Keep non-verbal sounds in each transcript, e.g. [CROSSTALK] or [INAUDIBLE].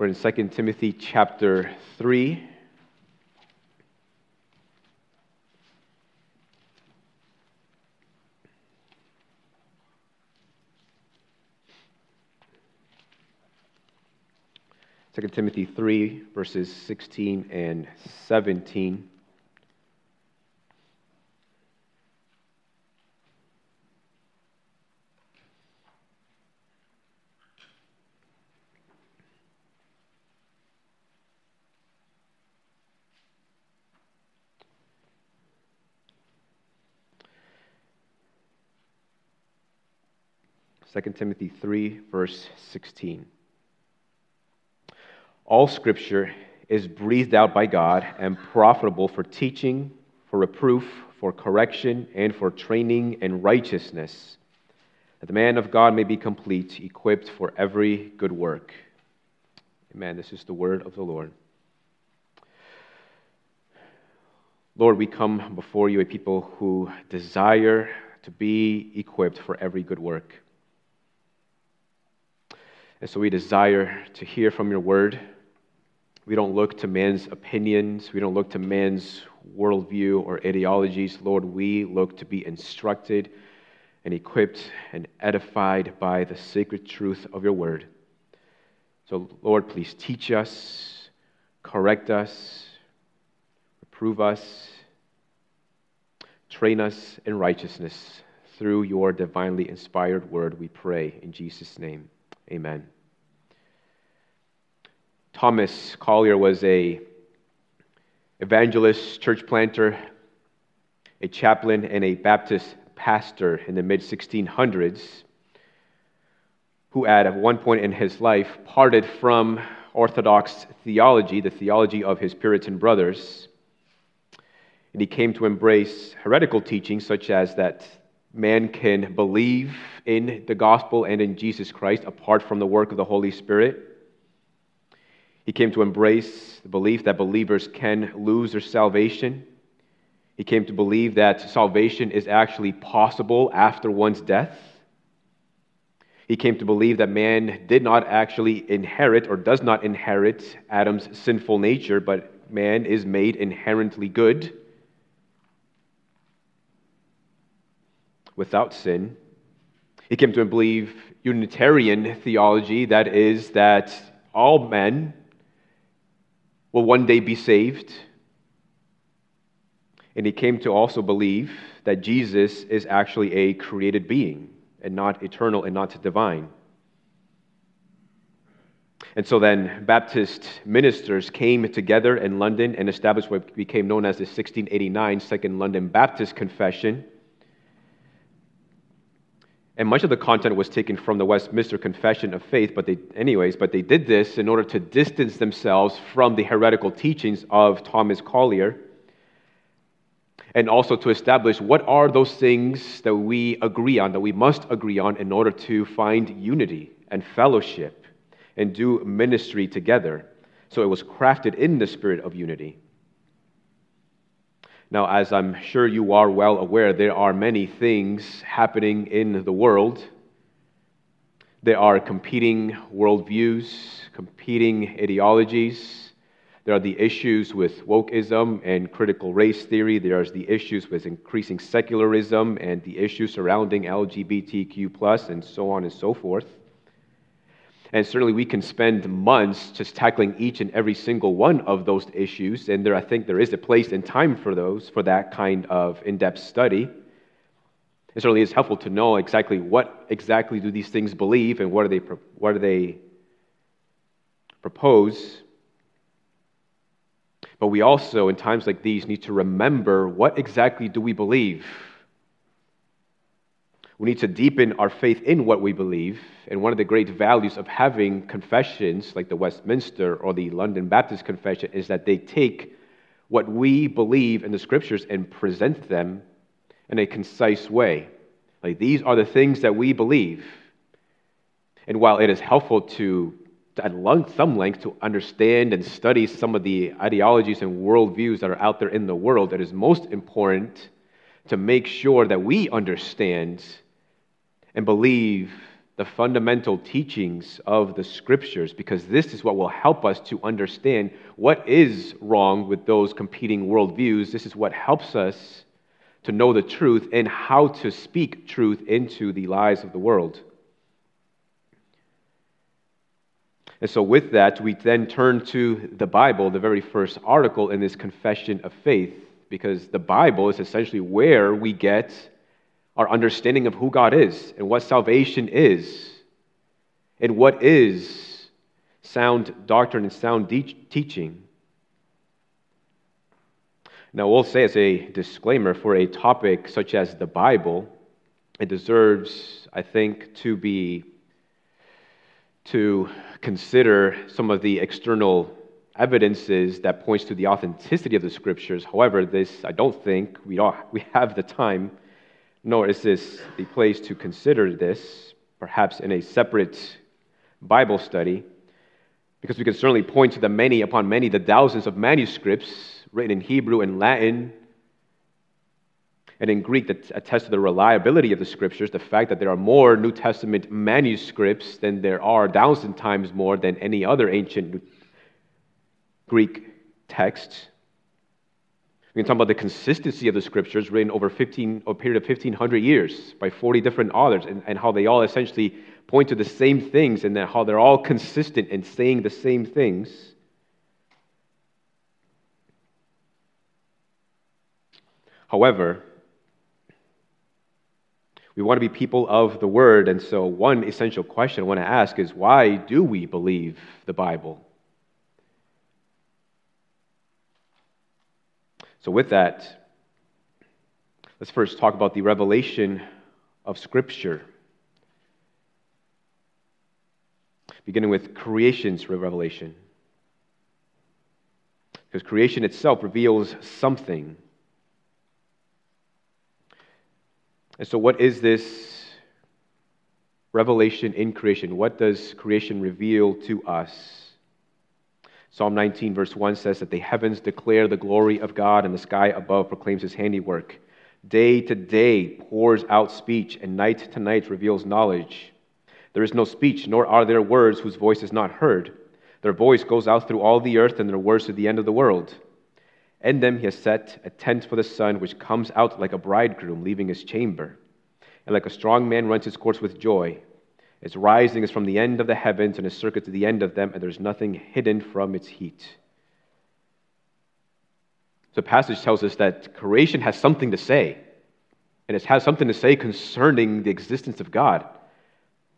We're in 2 Timothy chapter 3. Second Timothy 3, verses 16 and 17. 2 Timothy 3, verse 16. All scripture is breathed out by God and profitable for teaching, for reproof, for correction, and for training in righteousness, that the man of God may be complete, equipped for every good work. Amen. This is the word of the Lord. Lord, we come before you, a people who desire to be equipped for every good work. And so we desire to hear from your word. We don't look to man's opinions, we don't look to man's worldview or ideologies. Lord, we look to be instructed and equipped and edified by the sacred truth of your word. So, Lord, please teach us, correct us, reprove us, train us in righteousness through your divinely inspired word, we pray in Jesus' name. Amen. Thomas Collier was a evangelist, church planter, a chaplain, and a Baptist pastor in the mid 1600s who at one point in his life parted from Orthodox theology, the theology of his Puritan brothers, and he came to embrace heretical teachings such as that man can believe in the gospel and in Jesus Christ apart from the work of the Holy Spirit. He came to embrace the belief that believers can lose their salvation. He came to believe that salvation is actually possible after one's death. He came to believe that man did not actually inherit or does not inherit Adam's sinful nature, but man is made inherently good. Without sin. He came to believe Unitarian theology, that is, that all men will one day be saved. And he came to also believe that Jesus is actually a created being and not eternal and not divine. And so then, Baptist ministers came together in London and established what became known as the 1689 Second London Baptist Confession. And much of the content was taken from the Westminster Confession of Faith, but they, anyways, but they did this in order to distance themselves from the heretical teachings of Thomas Collier and also to establish what are those things that we agree on, that we must agree on in order to find unity and fellowship and do ministry together. So it was crafted in the spirit of unity. Now, as I'm sure you are well aware, there are many things happening in the world. There are competing worldviews, competing ideologies. There are the issues with wokeism and critical race theory. There's the issues with increasing secularism and the issues surrounding LGBTQ, and so on and so forth. And certainly we can spend months just tackling each and every single one of those issues. And there, I think there is a place and time for those, for that kind of in depth study. It certainly is helpful to know exactly what exactly do these things believe and what do they, what do they propose. But we also, in times like these, need to remember what exactly do we believe we need to deepen our faith in what we believe. And one of the great values of having confessions like the Westminster or the London Baptist Confession is that they take what we believe in the scriptures and present them in a concise way. Like these are the things that we believe. And while it is helpful to, at some length, to understand and study some of the ideologies and worldviews that are out there in the world, it is most important to make sure that we understand and believe the fundamental teachings of the scriptures because this is what will help us to understand what is wrong with those competing worldviews. This is what helps us to know the truth and how to speak truth into the lies of the world. And so, with that, we then turn to the Bible, the very first article in this confession of faith, because the Bible is essentially where we get our understanding of who God is and what salvation is and what is sound doctrine and sound de- teaching. Now, we'll say as a disclaimer for a topic such as the Bible, it deserves, I think, to be to consider some of the external evidences that points to the authenticity of the scriptures. However, this I don't think we don't, we have the time, nor is this the place to consider this, perhaps in a separate Bible study, because we can certainly point to the many upon many, the thousands of manuscripts written in Hebrew and Latin and in Greek that attest to the reliability of the scriptures, the fact that there are more New Testament manuscripts than there are a thousand times more than any other ancient Greek texts. We can talk about the consistency of the scriptures written over 15, a period of 1,500 years by 40 different authors, and, and how they all essentially point to the same things and how they're all consistent in saying the same things. However, we want to be people of the Word. And so, one essential question I want to ask is why do we believe the Bible? So, with that, let's first talk about the revelation of Scripture. Beginning with creation's revelation. Because creation itself reveals something. And so, what is this revelation in creation? What does creation reveal to us? Psalm 19, verse 1 says that the heavens declare the glory of God, and the sky above proclaims his handiwork. Day to day pours out speech, and night to night reveals knowledge. There is no speech, nor are there words whose voice is not heard. Their voice goes out through all the earth, and their words to the end of the world. In them he has set a tent for the sun, which comes out like a bridegroom leaving his chamber. And like a strong man runs his course with joy. Its rising is from the end of the heavens, and its circuit to the end of them, and there's nothing hidden from its heat. So the passage tells us that creation has something to say, and it has something to say concerning the existence of God.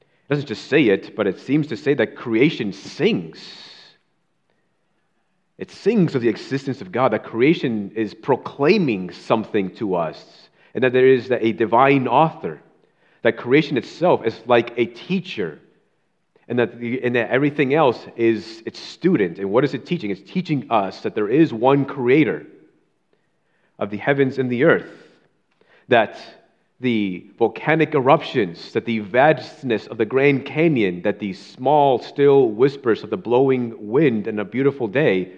It doesn't just say it, but it seems to say that creation sings it sings of the existence of God, that creation is proclaiming something to us, and that there is a divine author, that creation itself is like a teacher, and that, the, and that everything else is its student. And what is it teaching? It's teaching us that there is one creator of the heavens and the earth, that the volcanic eruptions, that the vastness of the Grand Canyon, that the small, still whispers of the blowing wind in a beautiful day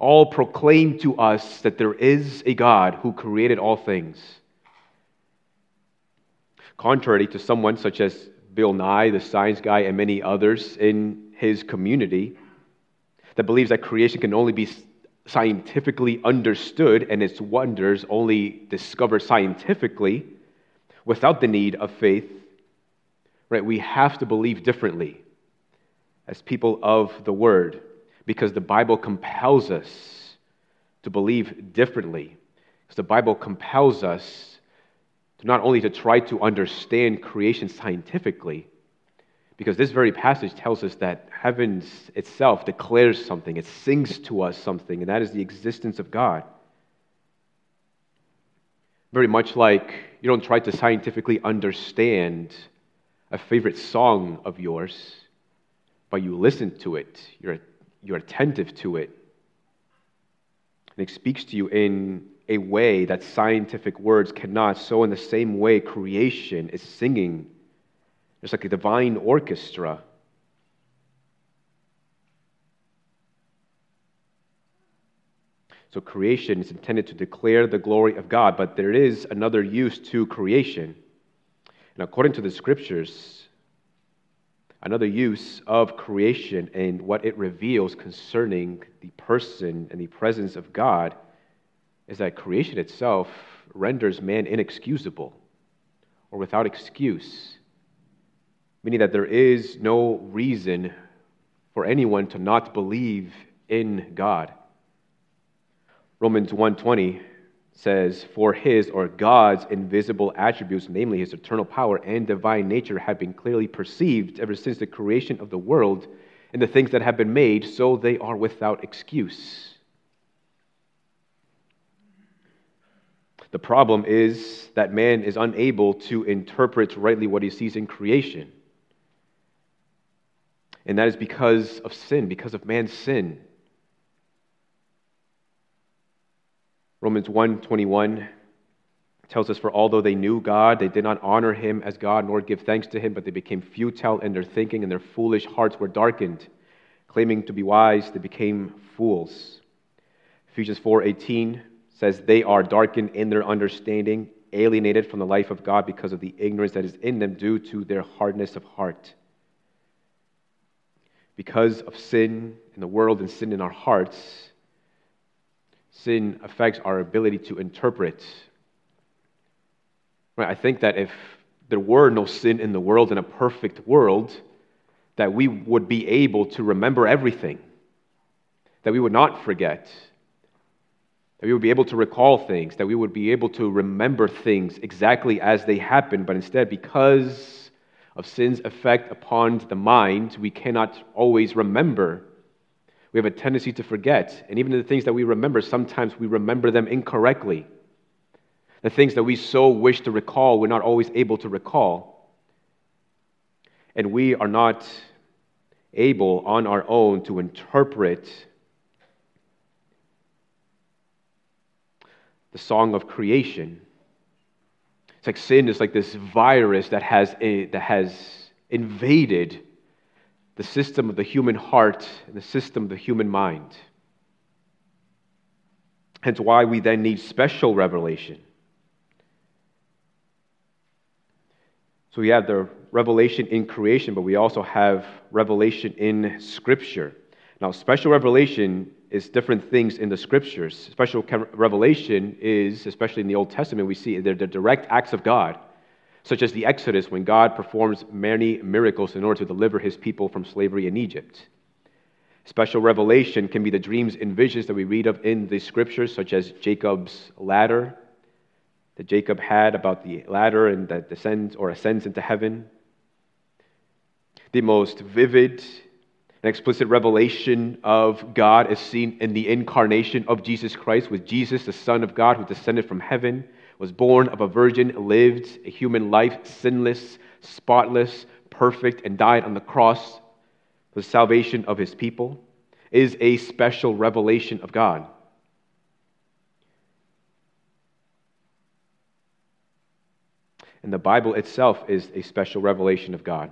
all proclaim to us that there is a God who created all things. Contrary to someone such as Bill Nye, the science guy, and many others in his community that believes that creation can only be scientifically understood and its wonders only discovered scientifically without the need of faith, right? We have to believe differently as people of the Word because the Bible compels us to believe differently. Because the Bible compels us not only to try to understand creation scientifically, because this very passage tells us that heavens itself declares something, it sings to us something, and that is the existence of God. Very much like you don't try to scientifically understand a favorite song of yours, but you listen to it. You're you're attentive to it. And it speaks to you in a way that scientific words cannot. So, in the same way, creation is singing. It's like a divine orchestra. So, creation is intended to declare the glory of God, but there is another use to creation. And according to the scriptures, Another use of creation and what it reveals concerning the person and the presence of God is that creation itself renders man inexcusable or without excuse, meaning that there is no reason for anyone to not believe in God. Romans 1:20 says, For his or God's invisible attributes, namely his eternal power and divine nature, have been clearly perceived ever since the creation of the world and the things that have been made, so they are without excuse. The problem is that man is unable to interpret rightly what he sees in creation. And that is because of sin, because of man's sin. Romans 1:21 tells us for although they knew God they did not honor him as God nor give thanks to him but they became futile in their thinking and their foolish hearts were darkened claiming to be wise they became fools. Ephesians 4:18 says they are darkened in their understanding alienated from the life of God because of the ignorance that is in them due to their hardness of heart. Because of sin in the world and sin in our hearts sin affects our ability to interpret. Right? I think that if there were no sin in the world, in a perfect world, that we would be able to remember everything, that we would not forget, that we would be able to recall things, that we would be able to remember things exactly as they happened, but instead, because of sin's effect upon the mind, we cannot always remember we have a tendency to forget. And even the things that we remember, sometimes we remember them incorrectly. The things that we so wish to recall, we're not always able to recall. And we are not able on our own to interpret the song of creation. It's like sin is like this virus that has, a, that has invaded the system of the human heart and the system of the human mind. Hence, why we then need special revelation. So we have the revelation in creation, but we also have revelation in Scripture. Now, special revelation is different things in the Scriptures. Special revelation is, especially in the Old Testament, we see they're the direct acts of God such as the Exodus when God performs many miracles in order to deliver his people from slavery in Egypt. Special revelation can be the dreams and visions that we read of in the scriptures, such as Jacob's ladder that Jacob had about the ladder and that descends or ascends into heaven. The most vivid and explicit revelation of God is seen in the incarnation of Jesus Christ, with Jesus, the Son of God, who descended from heaven was born of a virgin, lived a human life, sinless, spotless, perfect, and died on the cross for the salvation of his people, is a special revelation of God. And the Bible itself is a special revelation of God.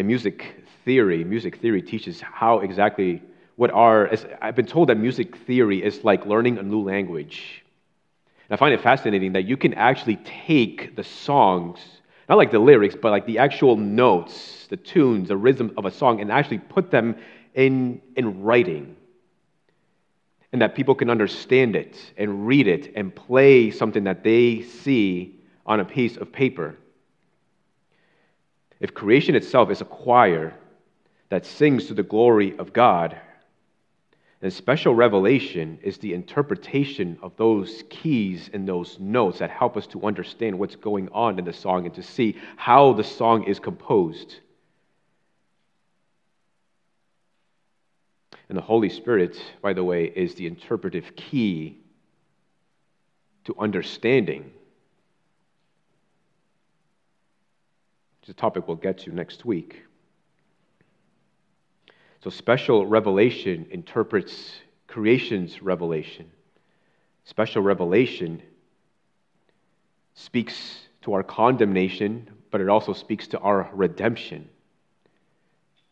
In music theory, music theory teaches how exactly what are, I've been told that music theory is like learning a new language. And I find it fascinating that you can actually take the songs, not like the lyrics, but like the actual notes, the tunes, the rhythm of a song, and actually put them in, in writing. And that people can understand it and read it and play something that they see on a piece of paper. If creation itself is a choir that sings to the glory of God, then special revelation is the interpretation of those keys and those notes that help us to understand what's going on in the song and to see how the song is composed. And the Holy Spirit, by the way, is the interpretive key to understanding. It's a topic we'll get to next week. So, special revelation interprets creation's revelation. Special revelation speaks to our condemnation, but it also speaks to our redemption.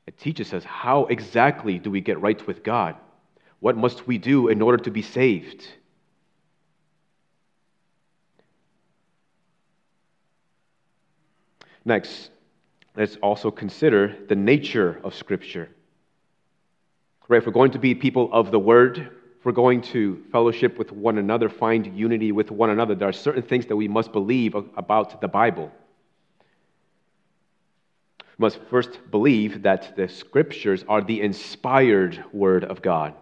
It teaches us how exactly do we get right with God? What must we do in order to be saved? Next, let's also consider the nature of Scripture. Right, if we're going to be people of the Word, if we're going to fellowship with one another, find unity with one another, there are certain things that we must believe about the Bible. We must first believe that the Scriptures are the inspired Word of God.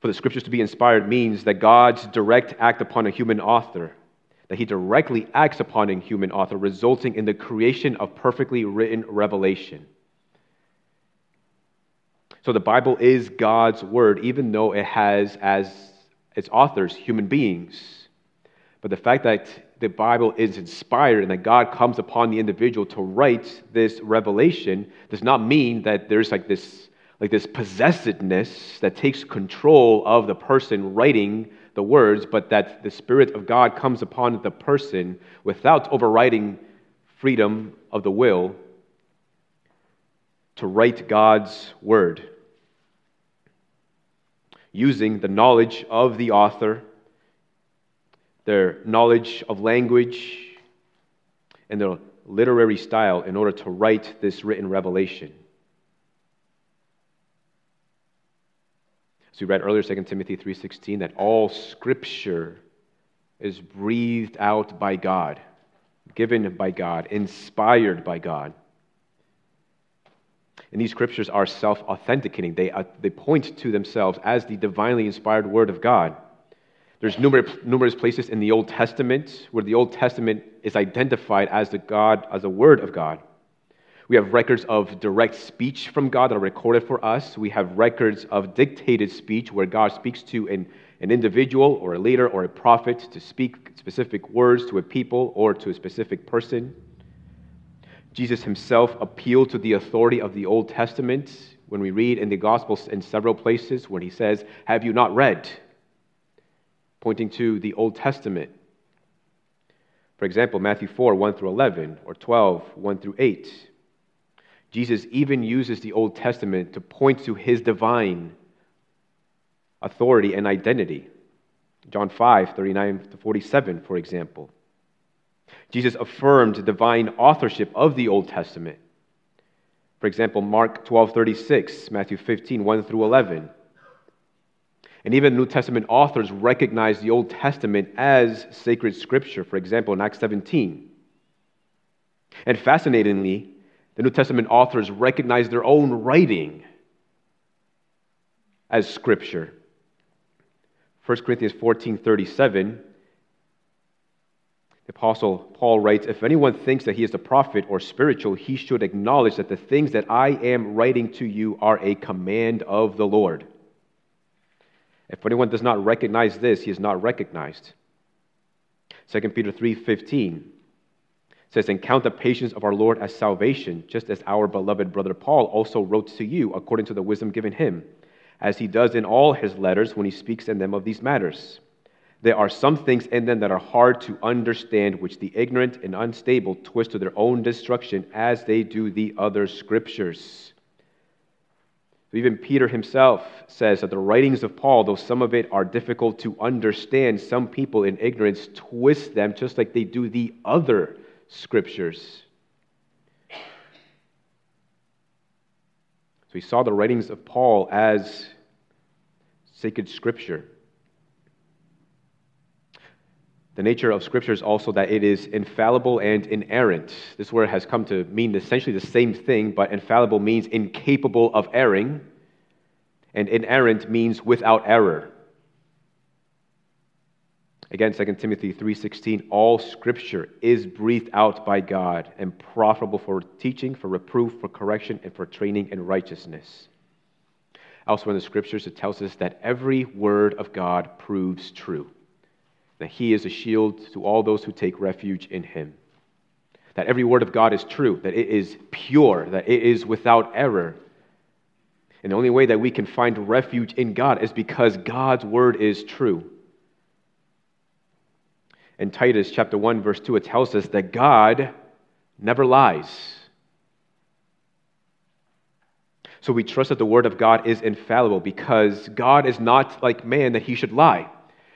For the Scriptures to be inspired means that God's direct act upon a human author that he directly acts upon a human author, resulting in the creation of perfectly written revelation. So the Bible is God's word, even though it has as its authors human beings. But the fact that the Bible is inspired and that God comes upon the individual to write this revelation does not mean that there's like this like this possessiveness that takes control of the person writing the words, but that the Spirit of God comes upon the person without overriding freedom of the will to write God's word. Using the knowledge of the author, their knowledge of language, and their literary style in order to write this written revelation. We read earlier, 2 Timothy 3.16, that all Scripture is breathed out by God, given by God, inspired by God. And these scriptures are self authenticating. They, uh, they point to themselves as the divinely inspired Word of God. There's numerous, numerous places in the Old Testament where the Old Testament is identified as the God, as a Word of God. We have records of direct speech from God that are recorded for us. We have records of dictated speech where God speaks to an, an individual or a leader or a prophet to speak specific words to a people or to a specific person. Jesus himself appealed to the authority of the Old Testament when we read in the Gospels in several places when he says, Have you not read? Pointing to the Old Testament. For example, Matthew 4, 1 through 11, or 12, 1 through 8. Jesus even uses the Old Testament to point to his divine authority and identity. John 5, 39 to 47, for example. Jesus affirmed the divine authorship of the Old Testament. For example, Mark 12, 36, Matthew 15, 1 through 11. And even New Testament authors recognize the Old Testament as sacred scripture, for example, in Acts 17. And fascinatingly, the New Testament authors recognize their own writing as scripture. 1 Corinthians 14 37, the Apostle Paul writes If anyone thinks that he is a prophet or spiritual, he should acknowledge that the things that I am writing to you are a command of the Lord. If anyone does not recognize this, he is not recognized. 2 Peter 3:15 says, And count the patience of our Lord as salvation, just as our beloved brother Paul also wrote to you according to the wisdom given him, as he does in all his letters when he speaks in them of these matters. There are some things in them that are hard to understand, which the ignorant and unstable twist to their own destruction, as they do the other scriptures. Even Peter himself says that the writings of Paul, though some of it are difficult to understand, some people in ignorance twist them just like they do the other scriptures. So he saw the writings of Paul as sacred scripture. The nature of scripture is also that it is infallible and inerrant. This word has come to mean essentially the same thing, but infallible means incapable of erring, and inerrant means without error. Again, 2 Timothy 3:16, all scripture is breathed out by God and profitable for teaching, for reproof, for correction, and for training in righteousness. Elsewhere in the scriptures, it tells us that every word of God proves true, that he is a shield to all those who take refuge in him. That every word of God is true, that it is pure, that it is without error. And the only way that we can find refuge in God is because God's word is true in Titus chapter 1 verse 2 it tells us that God never lies. So we trust that the word of God is infallible because God is not like man that he should lie.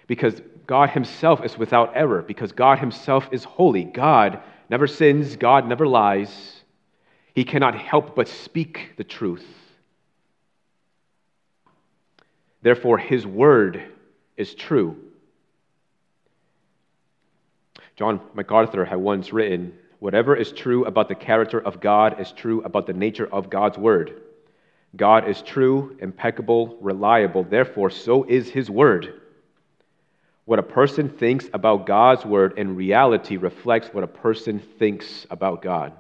Because God Himself is without error, because God Himself is holy. God never sins, God never lies. He cannot help but speak the truth. Therefore, His word is true. John MacArthur had once written Whatever is true about the character of God is true about the nature of God's word. God is true, impeccable, reliable. Therefore, so is his word. What a person thinks about God's word in reality reflects what a person thinks about God.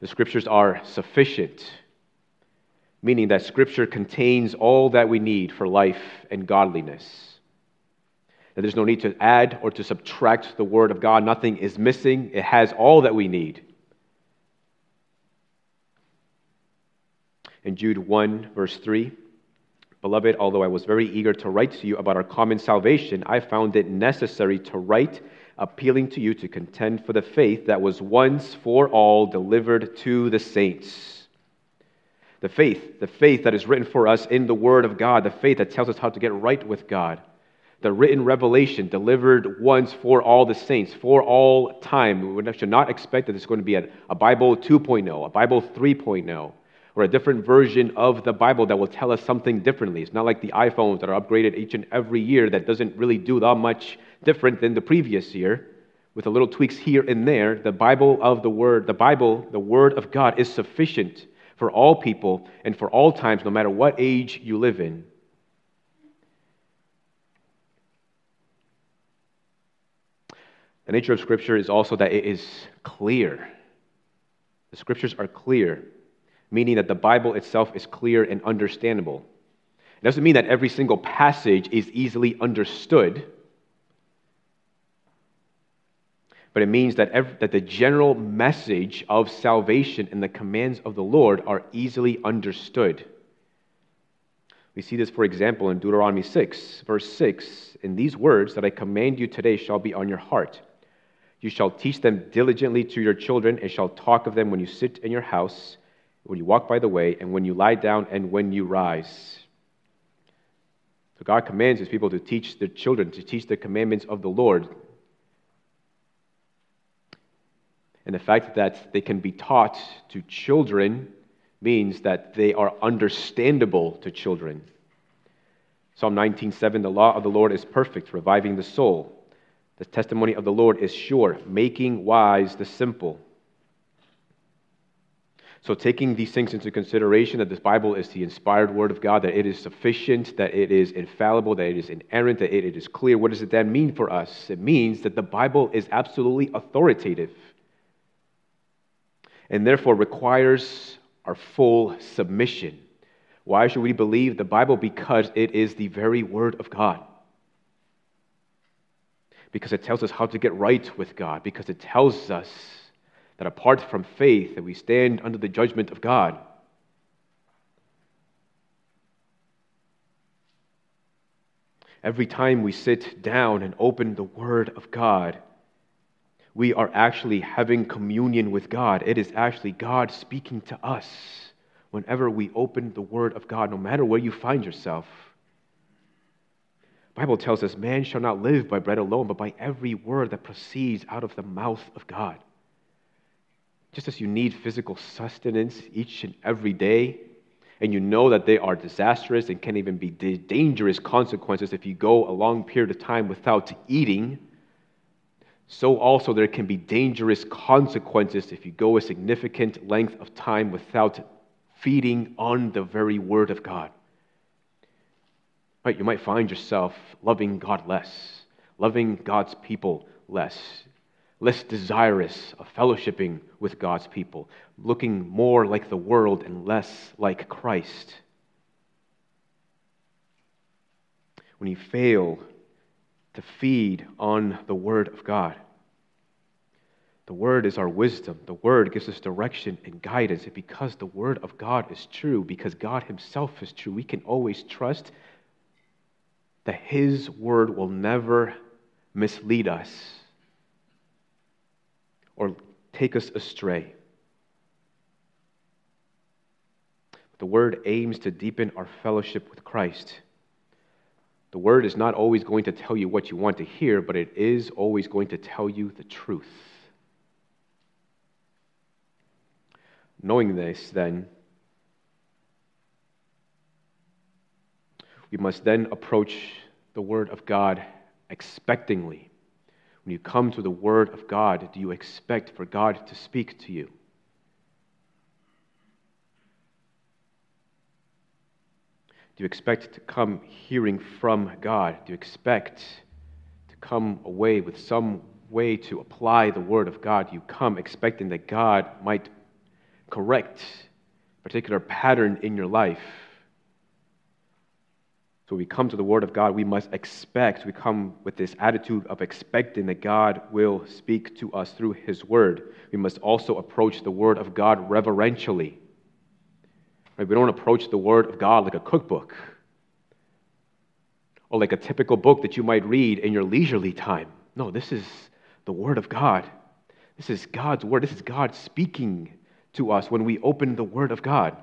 The scriptures are sufficient, meaning that scripture contains all that we need for life and godliness. That there's no need to add or to subtract the word of God. Nothing is missing, it has all that we need. In Jude 1, verse 3, Beloved, although I was very eager to write to you about our common salvation, I found it necessary to write, appealing to you to contend for the faith that was once for all delivered to the saints. The faith, the faith that is written for us in the Word of God, the faith that tells us how to get right with God, the written revelation delivered once for all the saints, for all time. We should not expect that there's going to be a Bible 2.0, a Bible 3.0 or a different version of the Bible that will tell us something differently. It's not like the iPhones that are upgraded each and every year that doesn't really do that much different than the previous year. With a little tweaks here and there, the Bible of the Word, the Bible, the Word of God is sufficient for all people and for all times, no matter what age you live in. The nature of Scripture is also that it is clear. The Scriptures are clear meaning that the Bible itself is clear and understandable. It doesn't mean that every single passage is easily understood, but it means that, every, that the general message of salvation and the commands of the Lord are easily understood. We see this, for example, in Deuteronomy 6, verse 6. In these words that I command you today shall be on your heart. You shall teach them diligently to your children, and shall talk of them when you sit in your house when you walk by the way, and when you lie down, and when you rise. So God commands his people to teach their children, to teach the commandments of the Lord. And the fact that they can be taught to children means that they are understandable to children. Psalm 19:7 The law of the Lord is perfect, reviving the soul. The testimony of the Lord is sure, making wise the simple. So, taking these things into consideration that this Bible is the inspired Word of God, that it is sufficient, that it is infallible, that it is inerrant, that it is clear, what does it then mean for us? It means that the Bible is absolutely authoritative and therefore requires our full submission. Why should we believe the Bible? Because it is the very Word of God. Because it tells us how to get right with God, because it tells us that apart from faith that we stand under the judgment of God. Every time we sit down and open the Word of God, we are actually having communion with God. It is actually God speaking to us whenever we open the Word of God, no matter where you find yourself. The Bible tells us, man shall not live by bread alone, but by every word that proceeds out of the mouth of God. Just as you need physical sustenance each and every day, and you know that they are disastrous and can even be dangerous consequences if you go a long period of time without eating, so also there can be dangerous consequences if you go a significant length of time without feeding on the very Word of God. Right, you might find yourself loving God less, loving God's people less less desirous of fellowshipping with God's people, looking more like the world and less like Christ. When you fail to feed on the Word of God, the Word is our wisdom. The Word gives us direction and guidance. And because the Word of God is true, because God Himself is true, we can always trust that His Word will never mislead us or take us astray. the Word aims to deepen our fellowship with Christ. The Word is not always going to tell you what you want to hear, but it is always going to tell you the truth. Knowing this, then, we must then approach the Word of God expectingly. When you come to the Word of God, do you expect for God to speak to you? You expect to come hearing from God? Do you expect to come away with some way to apply the Word of God? You come expecting that God might correct a particular pattern in your life. So we come to the Word of God, we must expect, we come with this attitude of expecting that God will speak to us through His Word. We must also approach the Word of God reverentially. We don't approach the Word of God like a cookbook or like a typical book that you might read in your leisurely time. No, this is the Word of God. This is God's Word. This is God speaking to us when we open the Word of God.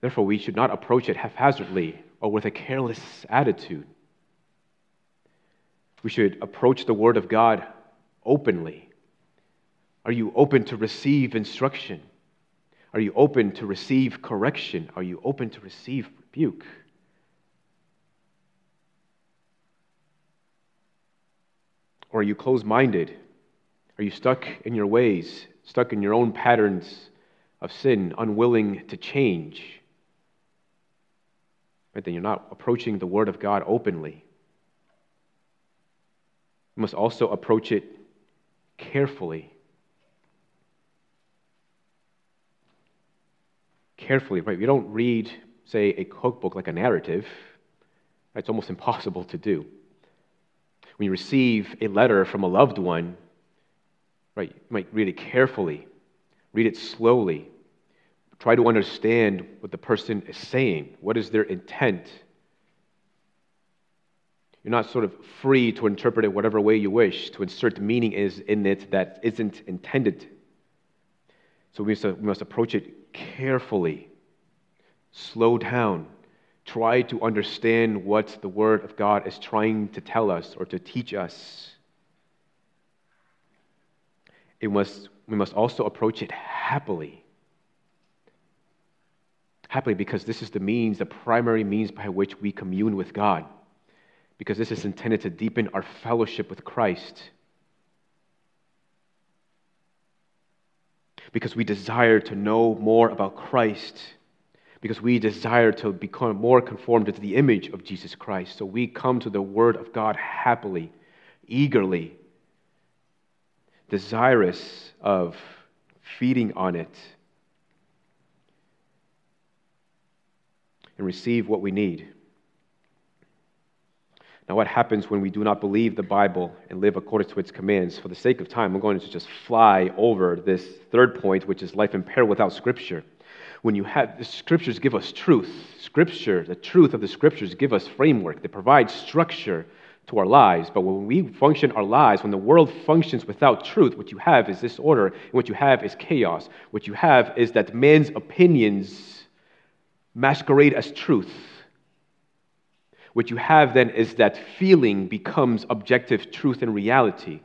Therefore, we should not approach it haphazardly or with a careless attitude. We should approach the Word of God openly. Are you open to receive instruction? Are you open to receive correction? Are you open to receive rebuke? Or are you closed minded? Are you stuck in your ways, stuck in your own patterns of sin, unwilling to change? Right, then you're not approaching the Word of God openly. You must also approach it carefully. Carefully, right? You don't read, say, a cookbook like a narrative. It's almost [LAUGHS] impossible to do. When you receive a letter from a loved one, right, you might read it carefully, read it slowly, try to understand what the person is saying. What is their intent? You're not sort of free to interpret it whatever way you wish, to insert meaning is in it that isn't intended. So we must, we must approach it carefully, slow down, try to understand what the Word of God is trying to tell us or to teach us. It must, we must also approach it happily. Happily, because this is the means, the primary means by which we commune with God. Because this is intended to deepen our fellowship with Christ. Because we desire to know more about Christ, because we desire to become more conformed to the image of Jesus Christ. So we come to the Word of God happily, eagerly, desirous of feeding on it, and receive what we need. Now, what happens when we do not believe the Bible and live according to its commands? For the sake of time, I'm going to just fly over this third point, which is life in peril without Scripture. When you have the Scriptures give us truth, Scripture, the truth of the Scriptures give us framework. They provide structure to our lives. But when we function our lives, when the world functions without truth, what you have is disorder, and what you have is chaos. What you have is that man's opinions masquerade as truth what you have then is that feeling becomes objective truth and reality.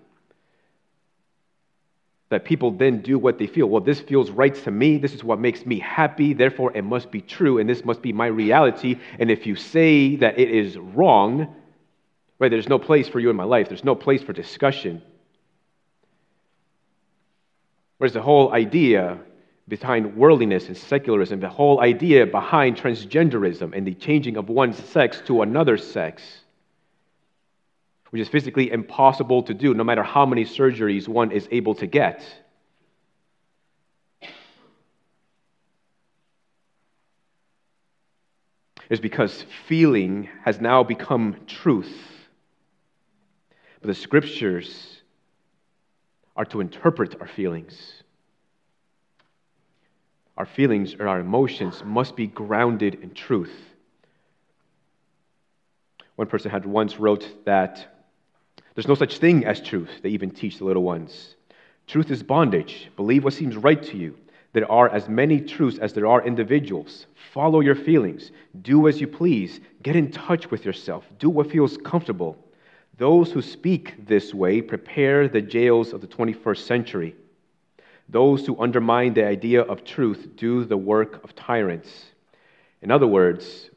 That people then do what they feel. Well, this feels right to me. This is what makes me happy. Therefore, it must be true, and this must be my reality. And if you say that it is wrong, right, there's no place for you in my life. There's no place for discussion. Whereas the whole idea behind worldliness and secularism, the whole idea behind transgenderism and the changing of one's sex to another sex, which is physically impossible to do no matter how many surgeries one is able to get. Is because feeling has now become truth. But the scriptures are to interpret our feelings our feelings or our emotions must be grounded in truth. One person had once wrote that there's no such thing as truth. They even teach the little ones. Truth is bondage. Believe what seems right to you. There are as many truths as there are individuals. Follow your feelings. Do as you please. Get in touch with yourself. Do what feels comfortable. Those who speak this way prepare the jails of the 21st century. Those who undermine the idea of truth do the work of tyrants. In other words,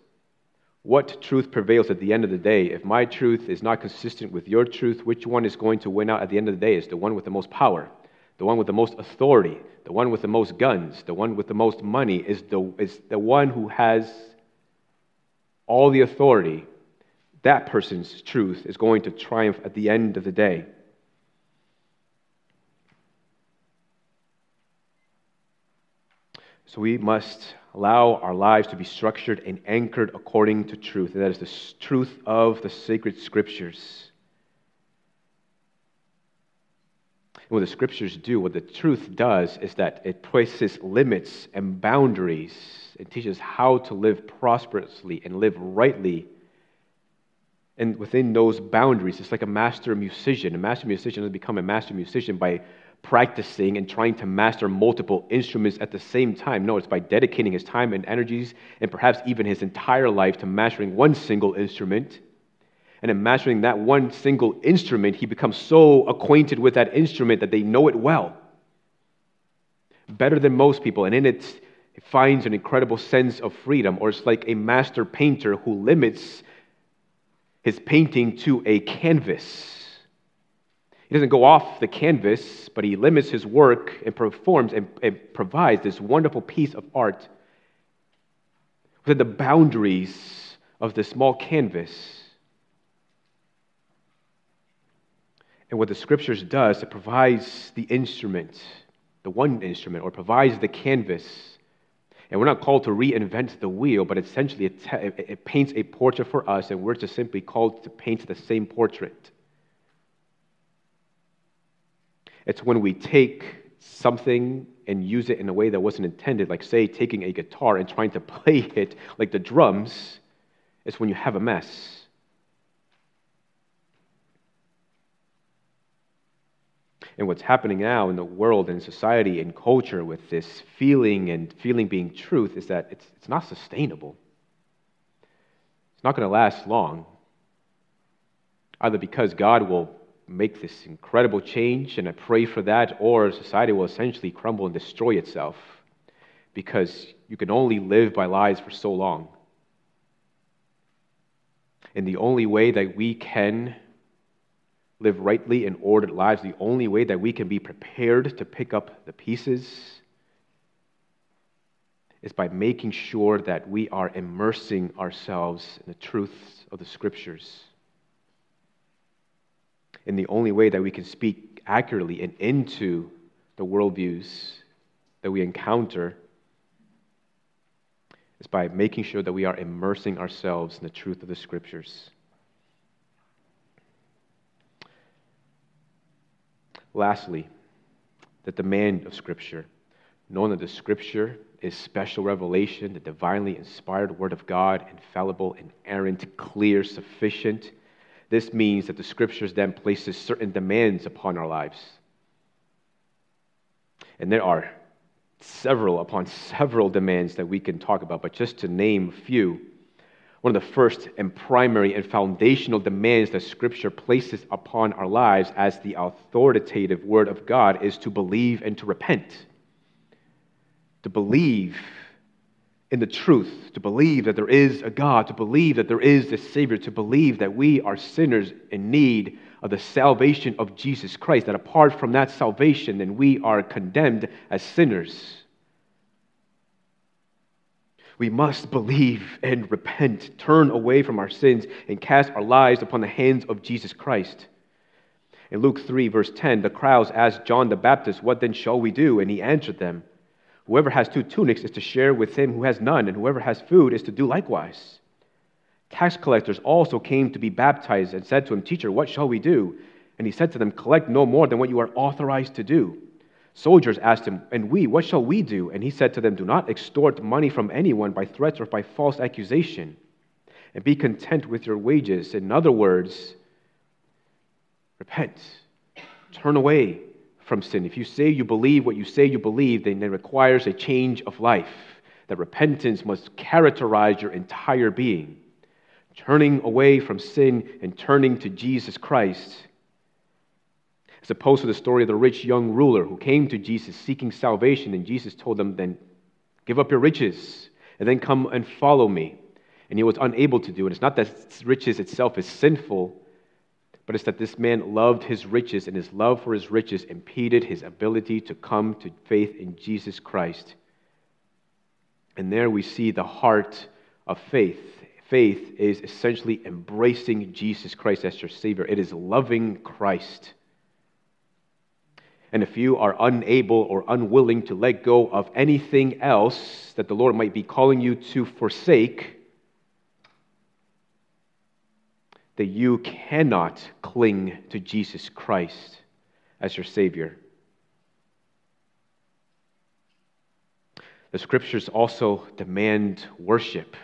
what truth prevails at the end of the day? If my truth is not consistent with your truth, which one is going to win out at the end of the day? Is the one with the most power, the one with the most authority, the one with the most guns, the one with the most money, is the, is the one who has all the authority. That person's truth is going to triumph at the end of the day. So we must allow our lives to be structured and anchored according to truth, and that is the truth of the sacred scriptures. And what the scriptures do, what the truth does, is that it places limits and boundaries. and teaches how to live prosperously and live rightly. And within those boundaries, it's like a master musician. A master musician doesn't become a master musician by practicing and trying to master multiple instruments at the same time. No, it's by dedicating his time and energies and perhaps even his entire life to mastering one single instrument. And in mastering that one single instrument, he becomes so acquainted with that instrument that they know it well. Better than most people. And in it, he finds an incredible sense of freedom. Or it's like a master painter who limits his painting to a canvas he doesn't go off the canvas, but he limits his work and performs and, and provides this wonderful piece of art within the boundaries of the small canvas. And what the scriptures does, it provides the instrument, the one instrument, or provides the canvas. And we're not called to reinvent the wheel, but essentially it, it paints a portrait for us, and we're just simply called to paint the same portrait. It's when we take something and use it in a way that wasn't intended, like, say, taking a guitar and trying to [LAUGHS] play it like the drums, it's when you have a mess. And what's happening now in the world and society and culture with this feeling and feeling being truth is that it's, it's not sustainable. It's not going to last long. Either because God will make this incredible change, and I pray for that, or society will essentially crumble and destroy itself because you can only live by lies for so long. And the only way that we can live rightly and ordered lives, the only way that we can be prepared to pick up the pieces is by making sure that we are immersing ourselves in the truths of the scriptures in the only way that we can speak accurately and into the worldviews that we encounter is by making sure that we are immersing ourselves in the truth of the scriptures. Lastly, that the demand of Scripture. Knowing that the Scripture is special revelation, the divinely inspired Word of God, infallible, inerrant, clear, sufficient, this means that the scriptures then places certain demands upon our lives. And there are several upon several demands that we can talk about, but just to name a few, one of the first and primary and foundational demands that Scripture places upon our lives as the authoritative Word of God is to believe and to repent. To believe in the truth, to believe that there is a God, to believe that there is a Savior, to believe that we are sinners in need of the salvation of Jesus Christ, that apart from that salvation, then we are condemned as sinners. We must believe and repent, turn away from our sins, and cast our lives upon the hands of Jesus Christ. In Luke 3, verse 10, the crowds asked John the Baptist, What then shall we do? And he answered them, Whoever has two tunics is to share with him who has none, and whoever has food is to do likewise. Tax collectors also came to be baptized and said to him, Teacher, what shall we do? And he said to them, Collect no more than what you are authorized to do. Soldiers asked him, And we, what shall we do? And he said to them, Do not extort money from anyone by threats or by false accusation, and be content with your wages. In other words, repent, turn away from sin. If you say you believe what you say you believe, then it requires a change of life. That repentance must characterize your entire being. Turning away from sin and turning to Jesus Christ. As opposed to the story of the rich young ruler who came to Jesus seeking salvation, and Jesus told him, Then give up your riches and then come and follow me. And he was unable to do it. It's not that riches itself is sinful, but it's that this man loved his riches, and his love for his riches impeded his ability to come to faith in Jesus Christ. And there we see the heart of faith. Faith is essentially embracing Jesus Christ as your Savior, it is loving Christ. And if you are unable or unwilling to let go of anything else that the Lord might be calling you to forsake, that you cannot cling to Jesus Christ as your Savior. The scriptures also demand worship.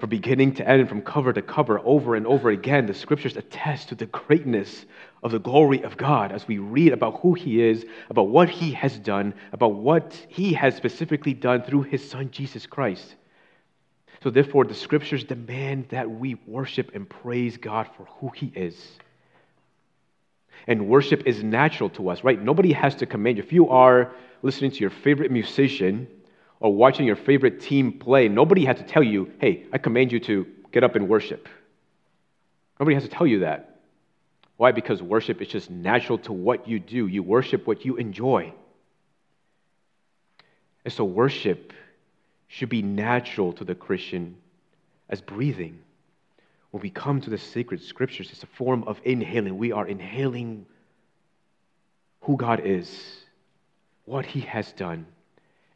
From beginning to end, from cover to cover, over and over again, the scriptures attest to the greatness of the glory of God as we read about who He is, about what He has done, about what He has specifically done through His Son, Jesus Christ. So, therefore, the scriptures demand that we worship and praise God for who He is. And worship is natural to us, right? Nobody has to command you. If you are listening to your favorite musician or watching your favorite team play, nobody has to tell you, hey, I command you to get up and worship. Nobody has to tell you that. Why? Because worship is just natural to what you do. You worship what you enjoy. And so, worship should be natural to the Christian as breathing. When we come to the sacred scriptures, it's a form of inhaling. We are inhaling who God is, what He has done.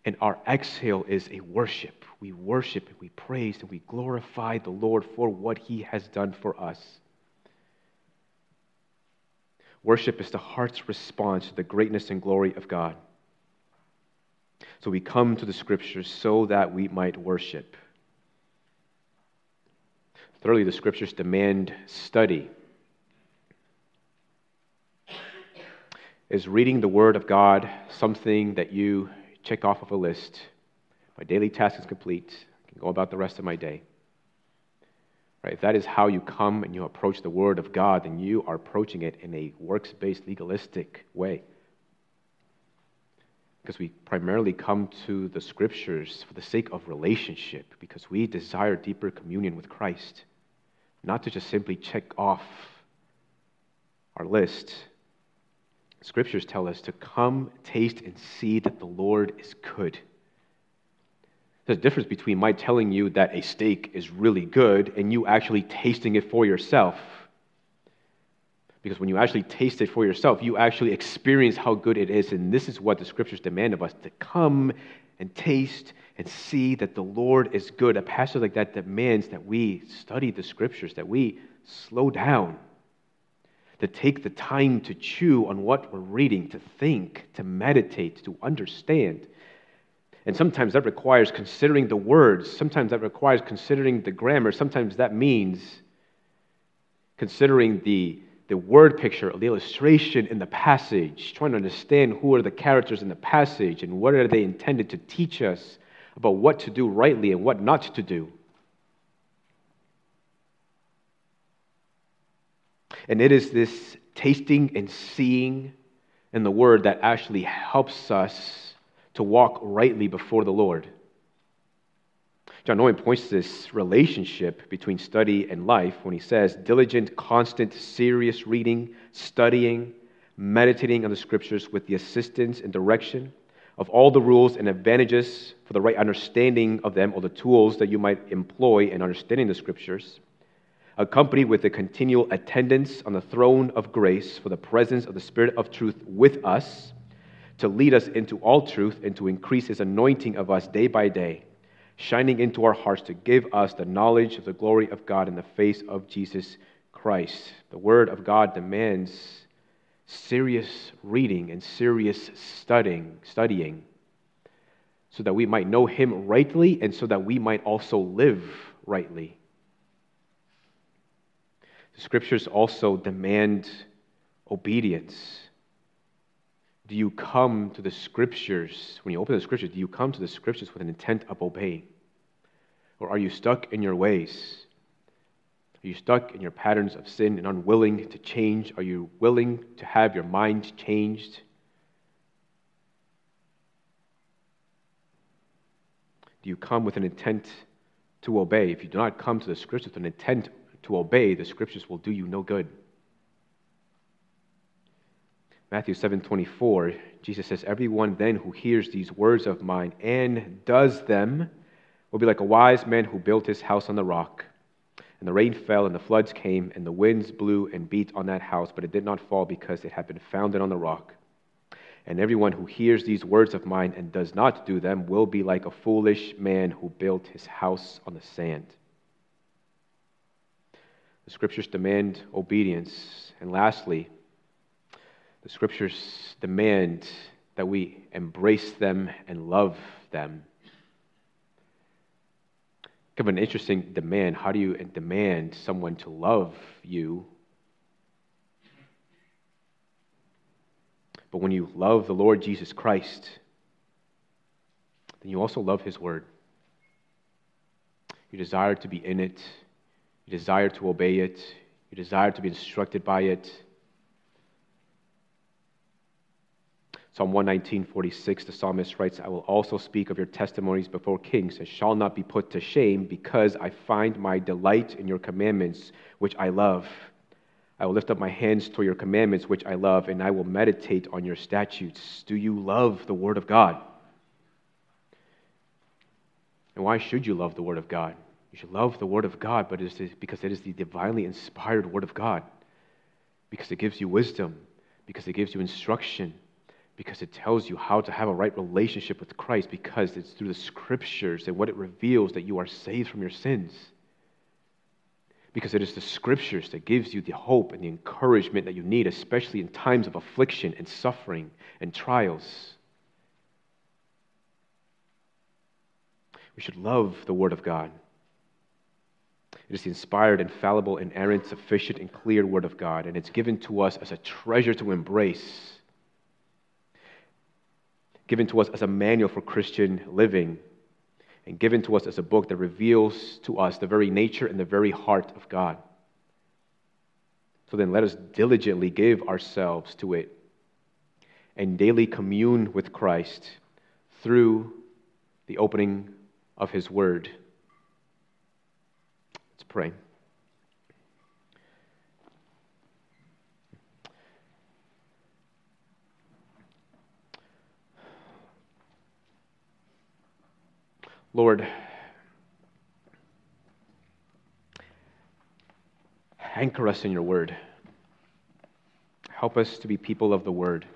And our exhale is a worship. We worship and we praise and we glorify the Lord for what He has done for us. Worship is the heart's response to the greatness and glory of God. So we come to the scriptures so that we might worship. Thirdly, the scriptures demand study. Is reading the Word of God something that you check off of a list? My daily task is complete. I can go about the rest of my day. Right? If that is how you come and you approach the Word of God, then you are approaching it in a works based, legalistic way because we primarily come to the scriptures for the sake of relationship, because we desire deeper communion with Christ, not to just simply check off our list. Scriptures tell us to come, taste, and see that the Lord is good. There's a difference between my telling you that a steak is really good and you actually tasting it for yourself. Because when you actually taste it for yourself, you actually experience how good it is. And this is what the scriptures demand of us to come and taste and see that the Lord is good. A passage like that demands that we study the scriptures, that we slow down, to take the time to chew on what we're reading, to think, to meditate, to understand. And sometimes that requires considering the words, sometimes that requires considering the grammar, sometimes that means considering the the word picture, the illustration in the passage, trying to understand who are the characters in the passage and what are they intended to teach us about what to do rightly and what not to do. And it is this tasting and seeing in the word that actually helps us to walk rightly before the Lord. John Owen points to this relationship between study and life when he says diligent, constant, serious reading, studying, meditating on the scriptures with the assistance and direction of all the rules and advantages for the right understanding of them or the tools that you might employ in understanding the scriptures, accompanied with the continual attendance on the throne of grace for the presence of the Spirit of truth with us to lead us into all truth and to increase his anointing of us day by day shining into our hearts to give us the knowledge of the glory of God in the face of Jesus Christ. The Word of God demands serious reading and serious studying, studying so that we might know Him rightly and so that we might also live rightly. The Scriptures also demand obedience? Do you come to the scriptures, when you open the scriptures, do you come to the scriptures with an intent of obeying? Or are you stuck in your ways? Are you stuck in your patterns of sin and unwilling to change? Are you willing to have your mind changed? Do you come with an intent to obey? If you do not come to the scriptures with an intent to obey, the scriptures will do you no good. Matthew 7:24, Jesus says, "Everyone then who hears these words of mine and does them will be like a wise man who built his house on the rock. And the rain fell, and the floods came, and the winds blew and beat on that house, but it did not fall because it had been founded on the rock. And everyone who hears these words of mine and does not do them will be like a foolish man who built his house on the sand. The scriptures demand obedience. And lastly, the scriptures demand that we embrace them and love them kind of an interesting demand. How do you demand someone to love you? But when you love the Lord Jesus Christ, then you also love His Word. You desire to be in it, you desire to obey it, you desire to be instructed by it. Psalm 119, 46, the psalmist writes, I will also speak of your testimonies before kings and shall not be put to shame because I find my delight in your commandments, which I love. I will lift up my hands toward your commandments, which I love, and I will meditate on your statutes. Do you love the Word of God? And why should you love the Word of God? You should love the Word of God, but it is because it is the divinely inspired Word of God, because it gives you wisdom, because it gives you instruction because it tells you how to have a right relationship with Christ because it's through the scriptures and what it reveals that you are saved from your sins. Because it is the scriptures that gives you the hope and the encouragement that you need, especially in times of affliction and suffering and trials. We should love the Word of God. It is the inspired, infallible, inerrant, sufficient, and clear Word of God, and it's given to us as a treasure to embrace given to us as a manual for Christian living, and given to us as a book that reveals to us the very nature and the very heart of God. So then let us diligently give ourselves to it and daily commune with Christ through the opening of His Word. Let's pray. Lord, anchor us in your word. Help us to be people of the word.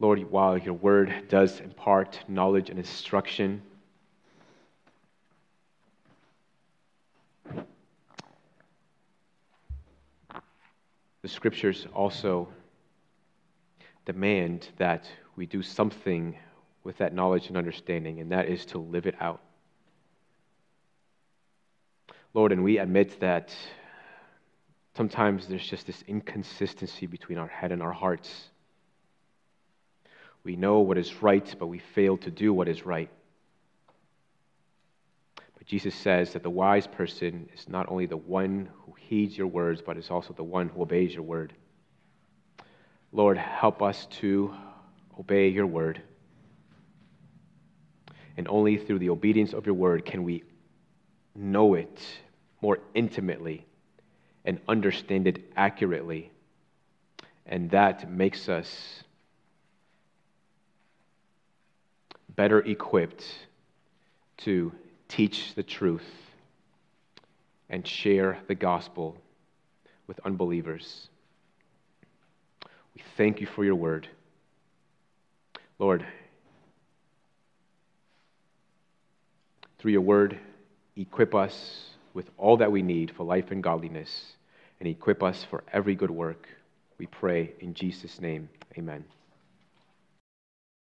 Lord, while your word does impart knowledge and instruction, the scriptures also demand that we do something with that knowledge and understanding, and that is to live it out. Lord, and we admit that sometimes there's just this inconsistency between our head and our hearts. We know what is right, but we fail to do what is right. But Jesus says that the wise person is not only the one who heeds your words, but is also the one who obeys your word. Lord, help us to obey your word. And only through the obedience of your word can we know it more intimately and understand it accurately. And that makes us better equipped to teach the truth and share the gospel with unbelievers. We thank you for your word. Lord, through your word, equip us with all that we need for life and godliness, and equip us for every good work. We pray in Jesus' name. Amen.